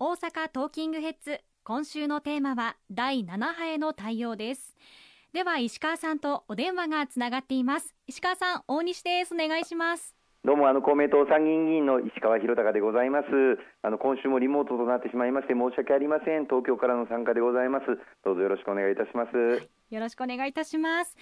大阪トーキングヘッズ今週のテーマは第7波への対応です。では石川さんとお電話がつながっています。石川さん大西です。お願いします。どうもあの公明党参議院議員の石川博隆でございます。あの今週もリモートとなってしまいまして申し訳ありません。東京からの参加でございます。どうぞよろしくお願いいたします、はい、よろしくお願いいたします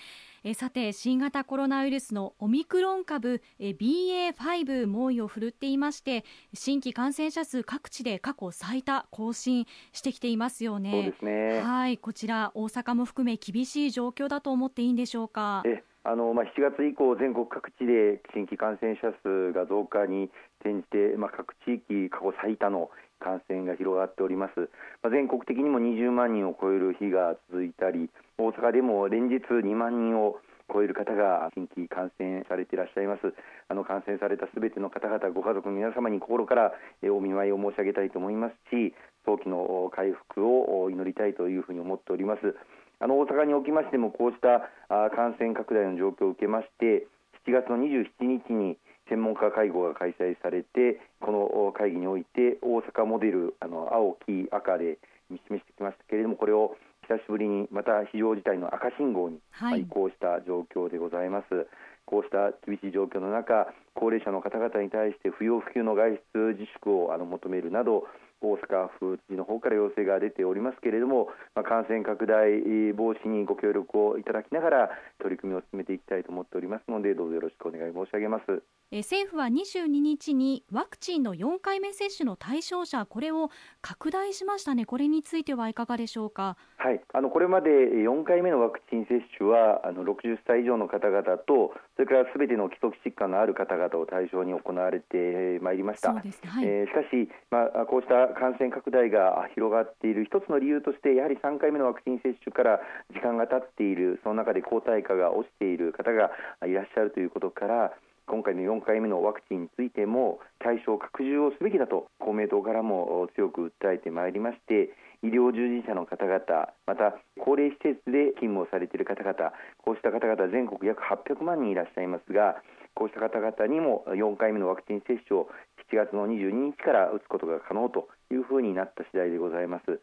えさて新型コロナウイルスのオミクロン株え BA.5 猛威を振るっていまして新規感染者数各地で過去最多更新してきていますよね。そうですね。はいこちら大阪も含め厳しい状況だと思っていいんでしょうか？えあのまあ、7月以降、全国各地で新規感染者数が増加に転じて、まあ、各地域、過去最多の感染が広がっております、まあ、全国的にも20万人を超える日が続いたり、大阪でも連日2万人を超える方が新規感染されていらっしゃいます。あの感染されたすべての方々、ご家族の皆様に心からお見舞いを申し上げたいと思いますし、早期の回復を祈りたいというふうに思っております。あの大阪におきましてもこうした感染拡大の状況を受けまして7月の27日に専門家会合が開催されてこの会議において大阪モデルあの青、黄、赤で示してきましたけれどもこれを久しぶりにまた非常事態の赤信号に移行した状況でございます。はい、こうした厳しい状況の中高齢者の方々に対して不要不急の外出自粛をあの求めるなど大阪府知事の方から要請が出ておりますけれども、まあ、感染拡大防止にご協力をいただきながら取り組みを進めていきたいと思っておりますのでどうぞよろしくお願い申し上げます。え政府は22日にワクチンの4回目接種の対象者これを拡大しましたねこれについてはいかがでしょうか？はいあのこれまで4回目のワクチン接種はあの60歳以上の方々とそれからすべての基礎疾患のある方々を対象に行われてまいりました。はい、えー、しかし、まあ、こうした感染拡大が広がっている一つの理由としてやはり3回目のワクチン接種から時間が経っているその中で抗体価が落ちている方がいらっしゃるということから今回の4回目のワクチンについても対象拡充をすべきだと公明党からも強く訴えてまいりまして医療従事者の方々また高齢施設で勤務をされている方々こうした方々全国約800万人いらっしゃいますがこうした方々にも4回目のワクチン接種を7月の22日から打つことが可能というふうになった次第でございます。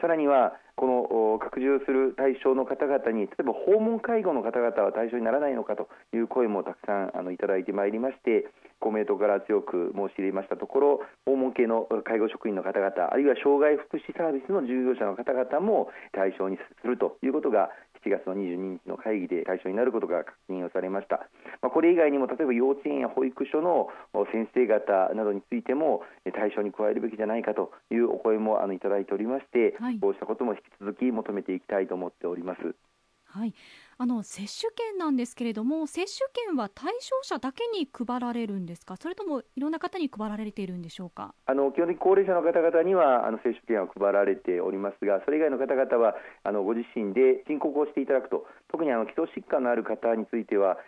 さらにはこの拡充する対象の方々に例えば訪問介護の方々は対象にならないのかという声もたくさんあのいただいてまいりまして公明党から強く申し入れましたところ訪問系の介護職員の方々あるいは障害福祉サービスの従業者の方々も対象にするということが7月の22日の会議で対象になることが確認をされました、まあ、これ以外にも例えば幼稚園や保育所の先生方などについても対象に加えるべきじゃないかというお声もあのいただいておりまして、はい、こうしたことも引き続き求めていきたいと思っております。はい、あの接種券なんですけれども接種券は対象者だけに配られるんですか？それともいろんな方に配られているんでしょうか？あの基本的に高齢者の方々にはあの接種券は配られておりますがそれ以外の方々はあのご自身で申告をしていただくと特にあの基礎疾患のある方については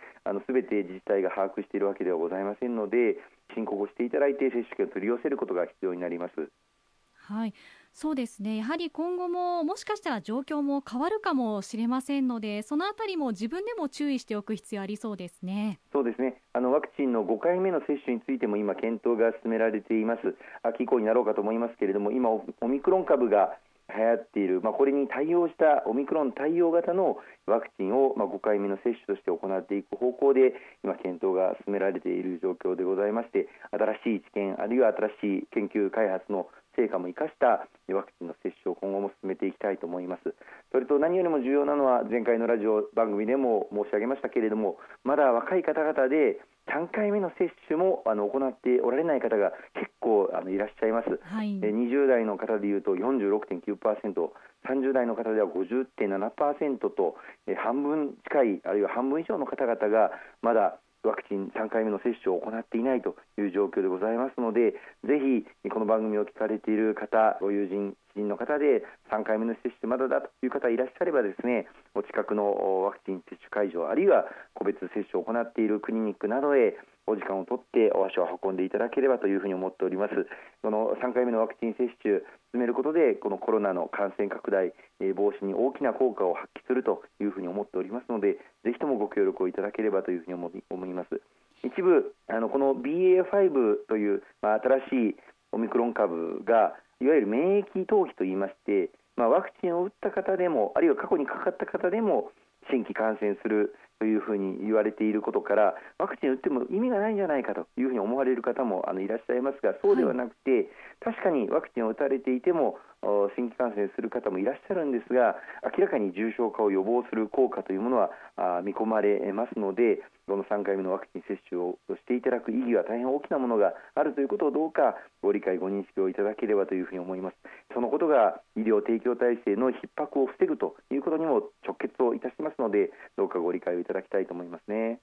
すべて自治体が把握しているわけではございませんので申告をしていただいて接種券を取り寄せることが必要になります。はいそうですね。やはり今後ももしかしたら状況も変わるかもしれませんのでそのあたりも自分でも注意しておく必要ありそうですね。そうですね。あのワクチンの5回目の接種についても今検討が進められています。秋以降になろうかと思いますけれども今オミクロン株が流行っている、まあ、これに対応したオミクロン対応型のワクチンを、まあ、5回目の接種として行っていく方向で今、検討が進められている状況でございまして新しい知見あるいは新しい研究開発の成果も生かしたワクチンの接種を今後も進めていきたいと思います。それと何よりも重要なのは前回のラジオ番組でも申し上げましたけれどもまだ若い方々で3回目の接種もあの行っておられない方が結構あのいらっしゃいます、はい、20代の方でいうと 46.9%30 代の方では50.7%と半分近いあるいは半分以上の方々がまだワクチン3回目の接種を行っていないという状況でございますのでぜひこの番組を聞かれている方ご友人人の方で3回目の接種まだだという方いらっしゃればですねお近くのワクチン接種会場あるいは個別接種を行っているクリニックなどへお時間をとってお足を運んでいただければというふうに思っております。この3回目のワクチン接種進めることでこのコロナの感染拡大防止に大きな効果を発揮するというふうに思っておりますのでぜひともご協力をいただければというふうに思います。一部あのこの BA.5 という、まあ、新しいオミクロン株がいわゆる免疫逃避といいまして、まあ、ワクチンを打った方でもあるいは過去にかかった方でも新規感染するというふうに言われていることからワクチン打っても意味がないんじゃないかというふうに思われる方もあのいらっしゃいますがそうではなくて、はい、確かにワクチンを打たれていても新規感染する方もいらっしゃるんですが明らかに重症化を予防する効果というものは見込まれますのでこの3回目のワクチン接種をしていただく意義は大変大きなものがあるということをどうかご理解ご認識をいただければというふうに思います。そのことが医療提供体制の逼迫を防ぐということにも直結をいたしますのでどうかご理解をいただきたいと思いますね。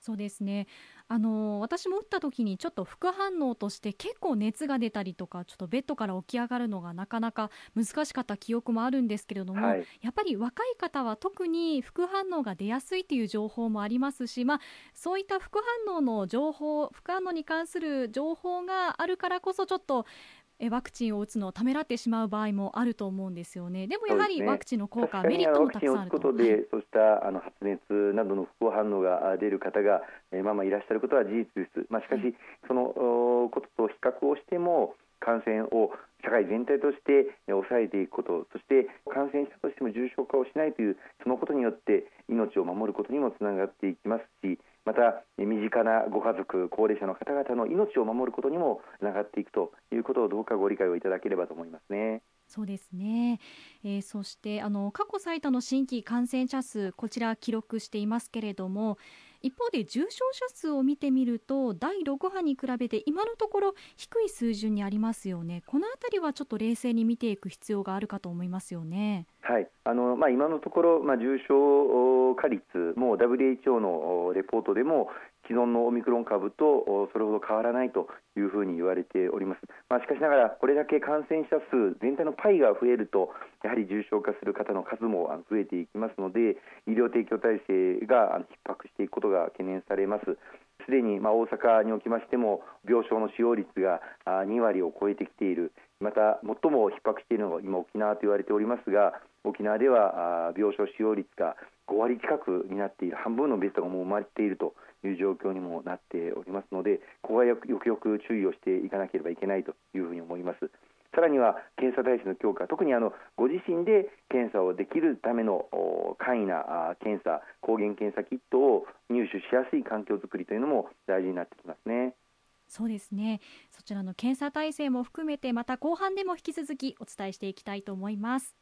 そうですね。あの私も打った時にちょっと副反応として結構熱が出たりとかちょっとベッドから起き上がるのがなかなか難しかった記憶もあるんですけれども、はい、やっぱり若い方は特に副反応が出やすいという情報もありますし、まあ、そういった副反応の情報副反応に関する情報があるからこそちょっとワクチンを打つのをためらってしまう場合もあると思うんですよね。でもやはりワクチンの効果、ね、メリットもたくさんあると。ことで、そうしたあの発熱などの副反応が出る方が、えー、まあまあいらっしゃることは事実です。まあしかし、そのことと比較をしても感染を社会全体として抑えていくこと、そして感染したとしても重症化をしないというそのことによって命を守ることにもつながっていきますし。また身近なご家族、高齢者の方々の命を守ることにもつながっていくということをどうかご理解をいただければと思いますね。そうですね、えー、そしてあの過去最多の新規感染者数こちら記録していますけれども一方で重症者数を見てみると第6波に比べて今のところ低い水準にありますよねこのあたりはちょっと冷静に見ていく必要があるかと思いますよね。はい。あのまあ、今のところ、まあ、重症化率も WHO のレポートでも既存のオミクロン株とそれほど変わらないというふうに言われております、まあ、しかしながらこれだけ感染者数全体のパイが増えるとやはり重症化する方の数も増えていきますので医療提供体制が逼迫していくことが懸念されます。すでに大阪におきましても病床の使用率が2割を超えてきている。また最も逼迫しているのが今沖縄と言われておりますが沖縄では病床使用率が5割近くになっている半分のベッドがもう埋まっているという状況にもなっておりますのでここはよくよく注意をしていかなければいけないというふうに思います。さらには検査体制の強化、特にあのご自身で検査をできるための簡易な検査、抗原検査キットを入手しやすい環境づくりというのも大事になってきますね。そうですね。そちらの検査体制も含めてまた後半でも引き続きお伝えしていきたいと思います。